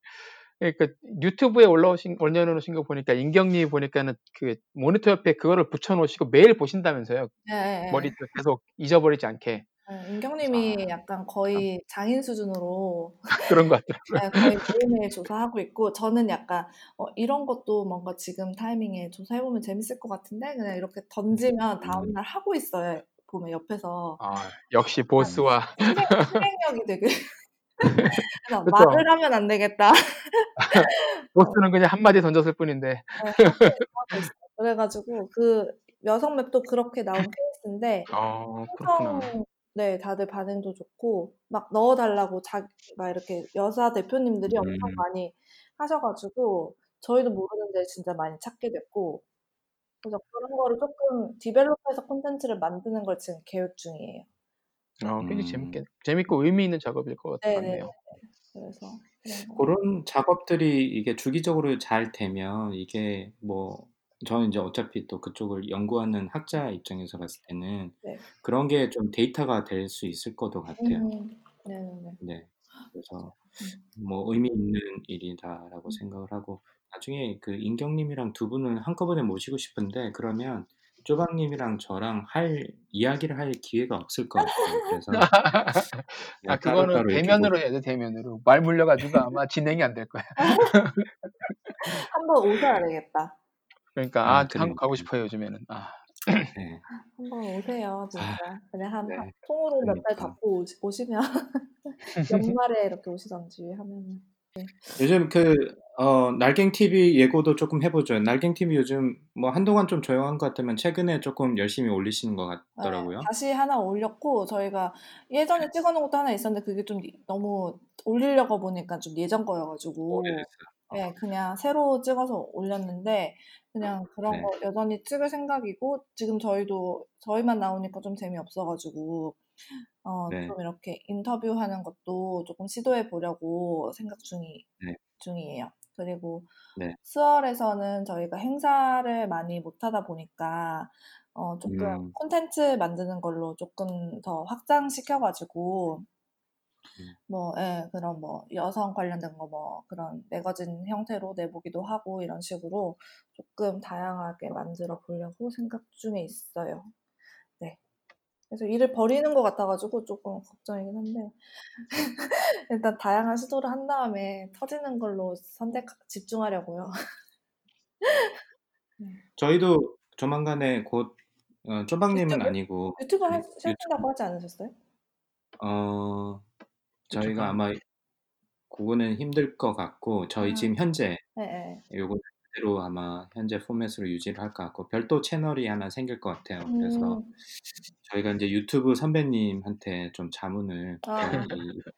그러니까 유튜브에 올라오신 올려놓으신 거 보니까 인경님 보니까는 그 모니터 옆에 그거를 붙여놓으시고 매일 보신다면서요. 예, 예, 예. 머리 계속 잊어버리지 않게 예, 인경님이 아. 약간 거의 장인 수준으로 그런 것. 예, 거의 매일매일 조사하고 있고 저는 약간 어, 이런 것도 뭔가 지금 타이밍에 조사해보면 재밌을 것 같은데 그냥 이렇게 던지면 다음날 하고 있어요. 보면 옆에서 아, 역시 보스와 실행, 실행력이 되게 그래서 그쵸. 말을 하면 안 되겠다. 보스는 그냥 한마디 던졌을 뿐인데. 네, 있어요. 그래가지고 그 여성 맵도 그렇게 나온 케이스인데 어, 그렇구나. 엄청 네 다들 반응도 좋고 막 넣어달라고 자, 막 이렇게 여사 대표님들이 엄청 음. 많이 하셔가지고 저희도 모르는데 진짜 많이 찾게 됐고 그래서 그런 거를 조금 디벨롭해서 콘텐츠를 만드는 걸 지금 계획 중이에요. 어, 굉장히 음. 재밌게 재밌고 의미 있는 작업일 것 같네요. 그래서 그런 작업들이 이게 주기적으로 잘 되면 이게 뭐 저는 이제 어차피 또 그쪽을 연구하는 학자 입장에서 봤을 때는 네. 그런 게 좀 데이터가 될 수 있을 것도 같아요. 음, 네네네. 네. 그래서 뭐 의미 있는 일이다라고 생각을 하고 나중에 그 인경님이랑 두 분을 한꺼번에 모시고 싶은데 그러면 쪼박님이랑 저랑 할 이야기를 할 기회가 없을 것 같아요. 그래서 아, 그냥 그거는 이렇게 대면으로 해야 돼, 대면으로. 말 물려가지고 아마 진행이 안 될 거야. 한번 오셔야 되겠다. 그러니까, 아, 아, 한국. 가고 싶어요, 요즘에는. 아, 네. 한번 오세요, 진짜. 그냥 한, 네. 한 통으로 몇달 그러니까. 잡고 오시, 오시면 연말에 이렇게 오시던지 하면 요즘 그 어, 날갱 TV 예고도 조금 해보죠. 날갱 TV 요즘 뭐 한동안 좀 조용한 것 같으면 최근에 조금 열심히 올리시는 것 같더라고요. 네, 다시 하나 올렸고 저희가 예전에 찍어놓은 것도 하나 있었는데 그게 좀 너무 올리려고 보니까 좀 예전 거여가지고. 네, 그냥 새로 찍어서 올렸는데 그냥 그런 네. 거 여전히 찍을 생각이고 지금 저희도 저희만 나오니까 좀 재미없어가지고 어, 네. 좀 이렇게 인터뷰하는 것도 조금 시도해 보려고 생각 중이, 네. 중이에요. 그리고 네. 스월에서는 저희가 행사를 많이 못 하다 보니까 어, 조금 음. 콘텐츠 만드는 걸로 조금 더 확장시켜가지고 음. 뭐, 예, 그런 뭐, 여성 관련된 거 뭐, 그런 매거진 형태로 내보기도 하고, 이런 식으로 조금 다양하게 만들어 보려고 생각 중에 있어요. 네. 그래서 일을 버리는 것 같아가지고 조금 걱정이긴 한데, 일단 다양한 시도를 한 다음에 터지는 걸로 선택, 집중하려고요. 저희도 조만간에 곧 어, 쪼박님은 유튜브? 아니고 유튜브 하, 유- 하신다고 하지 않으셨어요? 어 저희가. 아마 그거는 힘들 것 같고 저희 음. 지금 현재 네, 네. 요거 그대로 아마 현재 포맷으로 유지를 할 것 같고 별도 채널이 하나 생길 것 같아요. 그래서 음, 저희가 이제 유튜브 선배님한테 좀 자문을 아.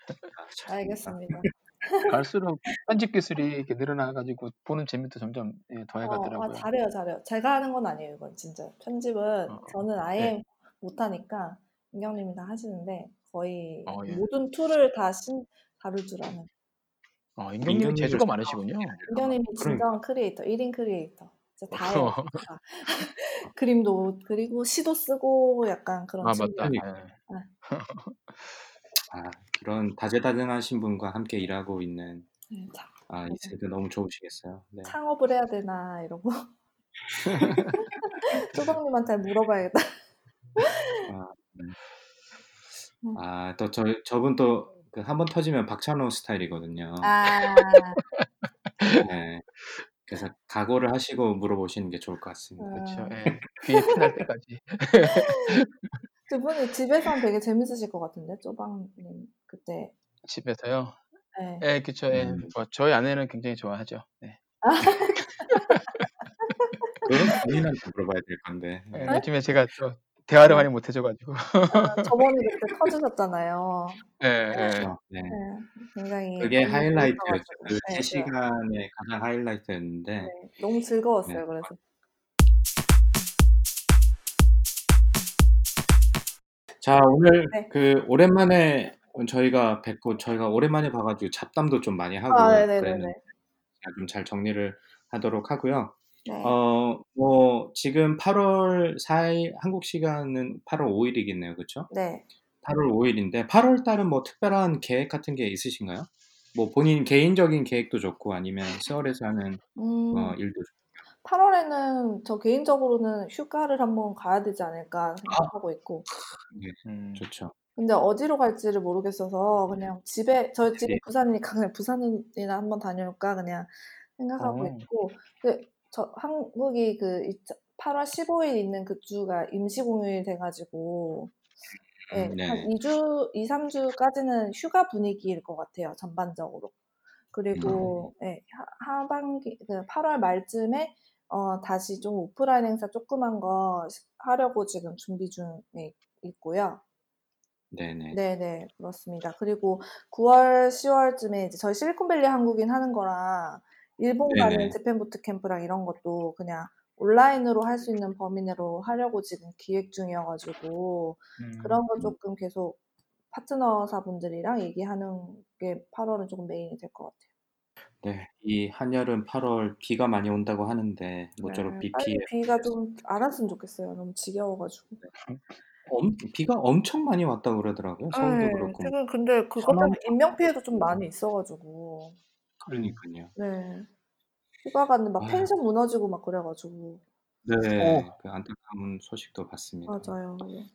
알겠습니다. 갈수록 편집 기술이 이렇게 늘어나가지고 보는 재미도 점점 예, 어, 더해가더라고요. 아, 잘해요, 잘해요. 제가 하는 건 아니에요, 이건 진짜. 편집은 어, 저는 아예 네. 못하니까 인경님이 다 하시는데 거의 어, 예. 모든 tool을 다 신, 다룰 줄 아는. 어, 인경님이 인경님도 재주가 잘 많으시군요. 그러니까. 진정한 크리에이터, 1인 크리에이터. 진짜 다 해요. 다. 그림도 그리고 시도 쓰고 약간 그런 아. 맞다. 그러니까. 예. 아, 그런 다재다능하신 분과 함께 일하고 있는 네, 참, 아, 이 세대 너무 좋으시겠어요. 네. 창업을 해야 되나 이러고 쪼박님한테 물어봐야겠다. 아, 네. 음. 아, 또 저, 저분 또 그 한 번 터지면 박찬호 스타일이거든요. 아, 네. 그래서 각오를 하시고 물어보시는 게 좋을 것 같습니다. 그렇죠. 아. 예. 귀에 피날 때까지. 그분이 집에서 하면 되게 재밌으실 것 같은데 쪼박님 그때. 집에서요. 네. 예, 그렇죠. 예. 음. 뭐, 저희 아내는 굉장히 좋아하죠. 네. 그건 본인한테 물어봐야 될 건데. 예, 네. 요즘에 제가 또 대화를 많이 못 해줘가지고. 아, 저번에 그때 터주셨잖아요. 예, 예. 그렇죠. 네. 네, 굉장히 그게 하이라이트였죠. 그 네, 3시간의 가장 하이라이트였는데. 네, 너무 즐거웠어요. 네. 그래서. 자, 오늘 네. 그 오랜만에 저희가 뵙고 저희가 오랜만에 봐가지고 잡담도 좀 많이 하고 아. 그랬는데 좀 잘 정리를 하도록 하고요. 네. 어, 뭐 지금 8월 4일 한국 시간은 8월 5일이겠네요. 그렇죠? 네. 8월 5일인데 8월 달은 뭐 특별한 계획 같은 게 있으신가요? 뭐 본인 개인적인 계획도 좋고 아니면 세월에서 하는 음, 어, 일도 좋고. 8월에는 저 개인적으로는 휴가를 한번 가야 되지 않을까 생각하고 있고. 음, 좋죠. 근데 어디로 갈지를 모르겠어서 그냥 집에 저 집이 네. 부산이니까 그냥 부산이나 한번 다녀올까 그냥 생각하고 어. 있고 그 저 한국이 그 8월 15일 있는 그 주가 임시 공휴일 돼가지고 네, 음, 네. 한 2주, 2, 3주까지는 휴가 분위기일 것 같아요, 전반적으로. 그리고, 네, 하, 하반기, 그 8월 말쯤에, 어, 다시 좀 오프라인 행사 조그만 거 시- 하려고 지금 준비 중에 있고요. 네네. 네네, 그렇습니다. 그리고 9월, 10월쯤에 이제 저희 실리콘밸리 한국인 하는 거랑 일본 네네. 가는 재팬 부트 캠프랑 이런 것도 그냥 온라인으로 할 수 있는 범위 내로 하려고 지금 기획 중이어가지고 음, 그런 거 조금 계속 파트너사분들이랑 얘기하는 게 8월은 조금 메인이 될 것 같아요. 네, 이 한여름 8월 비가 많이 온다고 하는데 모쪼록 네, 비 피해 비가 좀안 왔으면 좋겠어요. 너무 지겨워가지고. 엄, 비가 엄청 많이 왔다고 그러더라고요. 서울도 네, 그렇고. 지금 근데 그것 때문에 인명 피해도 좀 많이 있어가지고. 그러니까요. 네. 휴가 갔는데 막 아유. 펜션 무너지고 막 그래 가지고. 네, 오. 그 안타까운 소식도 봤습니다. 맞아요. 네.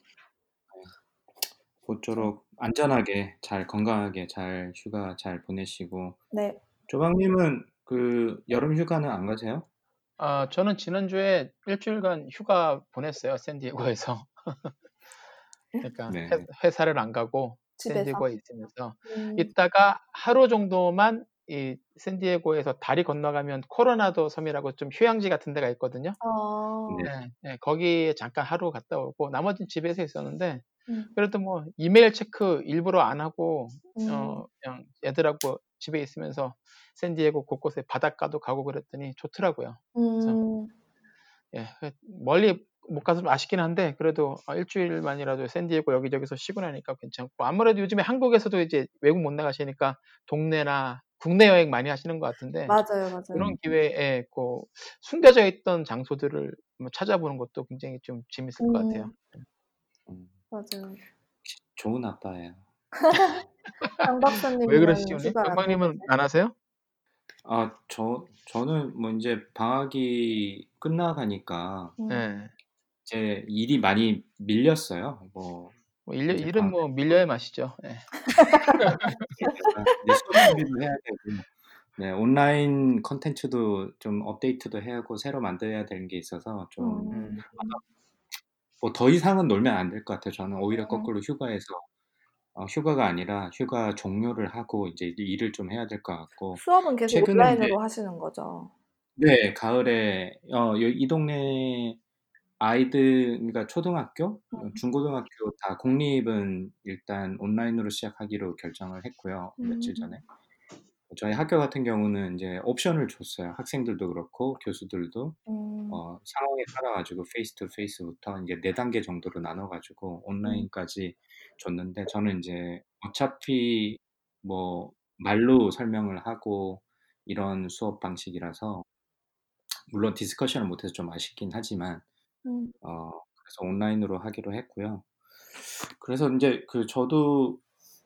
모쪼록 안전하게 잘 건강하게 잘 휴가 잘 보내시고 네. 조방님은 그 여름 휴가는 안 가세요? 아, 저는 지난주에 일주일간 휴가 보냈어요. 샌디에고에서. 그러니까 네. 회, 회사를 안 가고 집에서. 샌디에고에 있으면서 음, 있다가 하루 정도만 이 샌디에고에서 다리 건너가면 코로나도 섬이라고 좀 휴양지 같은 데가 있거든요. 아, 네. 네, 네, 거기에 잠깐 하루 갔다 오고 나머지는 집에서 있었는데 음, 그래도 뭐 이메일 체크 일부러 안 하고 음, 어 그냥 애들하고 집에 있으면서 샌디에고 곳곳에 바닷가도 가고 그랬더니 좋더라고요. 음, 예, 그 멀리 못 가서 좀 아쉽긴 한데 그래도 아, 일주일만이라도 샌디에고 여기저기서 쉬고 나니까 괜찮고 아무래도 요즘에 한국에서도 이제 외국 못 나가시니까 동네나 국내 여행 많이 하시는 것 같은데 맞아요, 맞아요. 그런 기회에 그 숨겨져 있던 장소들을 찾아보는 것도 굉장히 좀 재밌을 것 같아요. 음, 음, 맞아요. 좋은 아빠예요. 장왜 박사님은 그러시죠? 영광님은 보내세요? 안 하세요? 아, 저 저는 뭐 이제 방학이 끝나가니까 음, 네. 제 일이 많이 밀렸어요. 뭐 뭐 일, 일은 뭐 밀려야 맛이죠. 예. 준비도 해야 되고 네, 온라인 컨텐츠도 좀 업데이트도 해야 하고 새로 만들어야 되는 게 있어서 좀 음, 뭐 더 이상은 놀면 안 될 것 같아요. 저는 오히려 음, 거꾸로 휴가에서 어, 휴가가 아니라 휴가 종료를 하고 이제 일을 좀 해야 될 것 같고 수업은 계속 최근에 이제 온라인으로 하시는 거죠? 네, 가을에 어, 여- 이 동네 아이들, 그러니까 초등학교, 어, 음. 중고등학교 다 공립은 일단 온라인으로 시작하기로 결정을 했고요. 며칠 음. 전에. 저희 학교 같은 경우는 이제 옵션을 줬어요. 학생들도 그렇고 교수들도 음. 어, 상황에 따라 가지고 face to face부터 이제 네 단계 정도로 나눠 가지고 음. 온라인까지 줬는데 저는 이제 어차피 뭐 말로 설명을 하고 이런 수업 방식이라서 물론 discussion을 못해서 좀 아쉽긴 하지만 음. 어, 그래서 온라인으로 하기로 했고요. 그래서 이제 그 저도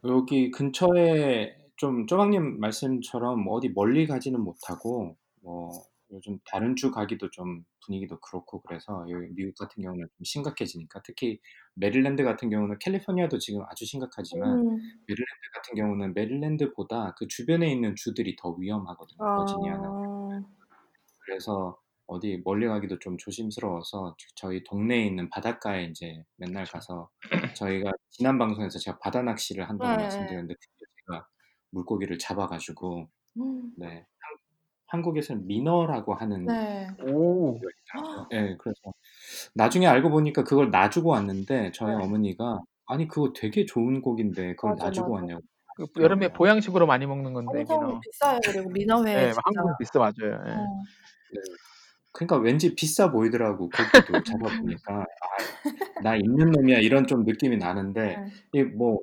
여기 근처에 좀 쪼박님 말씀처럼 어디 멀리 가지는 못하고 뭐 요즘 다른 주 가기도 좀 분위기도 그렇고 그래서 여기 미국 같은 경우는 좀 심각해지니까 특히 메릴랜드 같은 경우는 캘리포니아도 지금 아주 심각하지만 음. 메릴랜드 같은 경우는 메릴랜드보다 그 주변에 있는 주들이 더 위험하거든요. 버지니아나. 아. 그래서 어디 멀리 가기도 좀 조심스러워서 저희 동네에 있는 바닷가에 이제 맨날 가서 저희가 지난 방송에서 제가 바다 낚시를 한다고 네. 말씀드렸는데 제가 물고기를 잡아가지고 음. 네 한, 한국에서는 민어라고 하는 네. 오. 고기가 있더라고요. 네, 그래서 나중에 알고 보니까 그걸 놔주고 왔는데 저희 네. 어머니가 아니 그거 되게 좋은 고기인데 그걸 맞아, 놔주고 맞아. 왔냐고 그 여름에. 보양식으로 많이 먹는 건데 엄청 민어. 비싸요. 그리고 민어회 네. 한국은 비싸 맞아요. 예. 어. 네. 그러니까 왠지 비싸 보이더라고 고기도 잡아보니까 아, 나 있는 놈이야 이런 좀 느낌이 나는데 네. 이게 뭐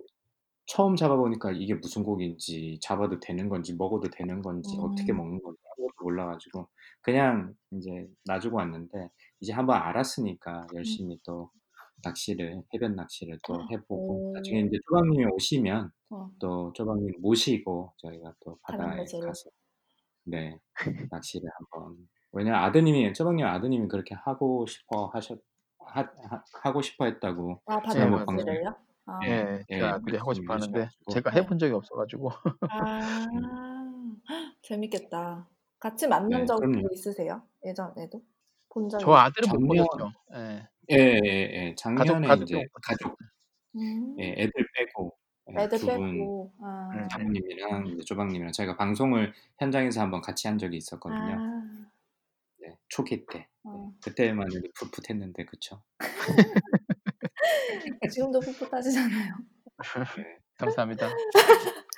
처음 잡아보니까 이게 무슨 고기인지 잡아도 되는 건지 먹어도 되는 건지 어떻게 음. 먹는 건지 아무것도 몰라가지고 그냥 이제 놔주고 왔는데 이제 한번 알았으니까 음. 열심히 또 낚시를 해변 낚시를 또 해보고 오. 나중에 이제 쪼박님이 오시면 어. 또 쪼박님 모시고 저희가 또 바다에. 가서 네 낚시를 한번 왜냐 아드님이 쪼박님 아드님이 그렇게 하고 싶어 하셨 하, 하, 하고 싶어 했다고 아, 방송에 낚시를요? 아. 예, 예, 예, 제 아들이 하고 싶어 하는데 제가 네. 해본 적이 없어가지고. 아. 재밌겠다. 같이 만난 네, 적 그럼요. 있으세요? 예전에도? 본 적이 저 아들은 못 작년 보셨죠. 예. 예, 예, 예, 가족 작년에 가족이 이제 못 가족. 음. 예, 애들 빼고 예, 애들 두 분, 빼고. 아. 음. 장모님이랑 이제 조박님이랑 저희가 방송을 현장에서 한번 같이 한 적이 있었거든요. 아. 네, 초기 때. 네, 어. 그때만 해도 풋풋했는데 그쵸? 지금도 풋풋하시잖아요. 네. 감사합니다.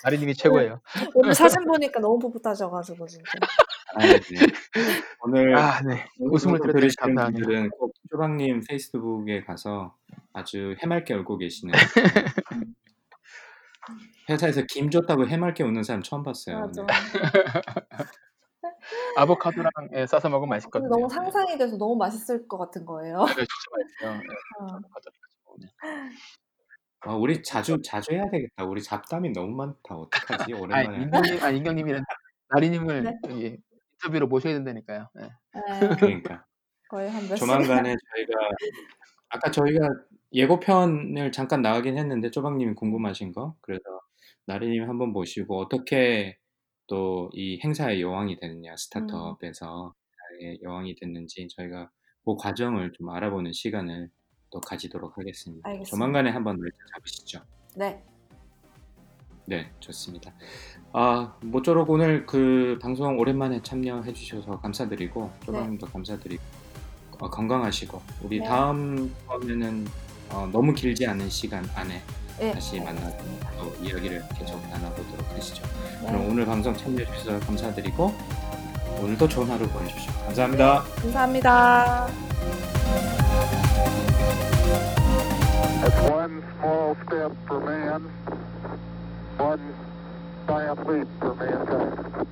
아리님이 최고예요. 오늘 사진 보니까 너무 풋풋하셔가지고 진짜. 아, 네. 오늘 아, 네. 웃음을 들으시는. 분들은 꼭 조박님 페이스북에 가서 아주 해맑게 웃고 계시는 회사에서 김 줬다고 해맑게 웃는 사람 처음 봤어요. 맞아. 네. 아보카도랑 예, 싸서 먹으면 맛있거든요. 너무 상상이 돼서 너무 맛있을 것 같은 거예요. 네, 진짜 맛있어요. 아보카도랑 같이 먹으면. 아, 우리 자주 자주 해야 되겠다. 우리 잡담이 너무 많다. 어떡하지? 아, 오랜만에. 인경님, 아, 인경님이란 나리님을 네. 여기 인터뷰로 모셔야 된다니까요. 예. 네. 그러니까 거의 한 몇. 조만간에 저희가 아까 저희가 예고편을 잠깐 나가긴 했는데 쪼박님이 궁금하신 거 그래서 나리님 한번 모시고 어떻게 또 이 행사의 여왕이 되느냐 음. 스타트업에서 의 여왕이 됐는지 저희가 그 과정을 좀 알아보는 시간을 또 가지도록 하겠습니다. 알겠습니다. 조만간에 한번 날짜 잡으시죠. 네. 네, 좋습니다. 아, 모쪼록 오늘 그 방송 오랜만에 참여해 주셔서 감사드리고 쪼박님도 감사드리고 어, 건강하시고 우리 네. 다음 번에는 어, 너무 길지 않은 시간 안에 네. 다시 만나서 또 이야기를 계속 나눠보도록 하시죠. 네. 그럼 오늘 방송 참여해 주셔서 감사드리고 오늘도 좋은 하루 보내주십시오. 감사합니다. 감사합니다. That's one small step for man, one giant leap for mankind.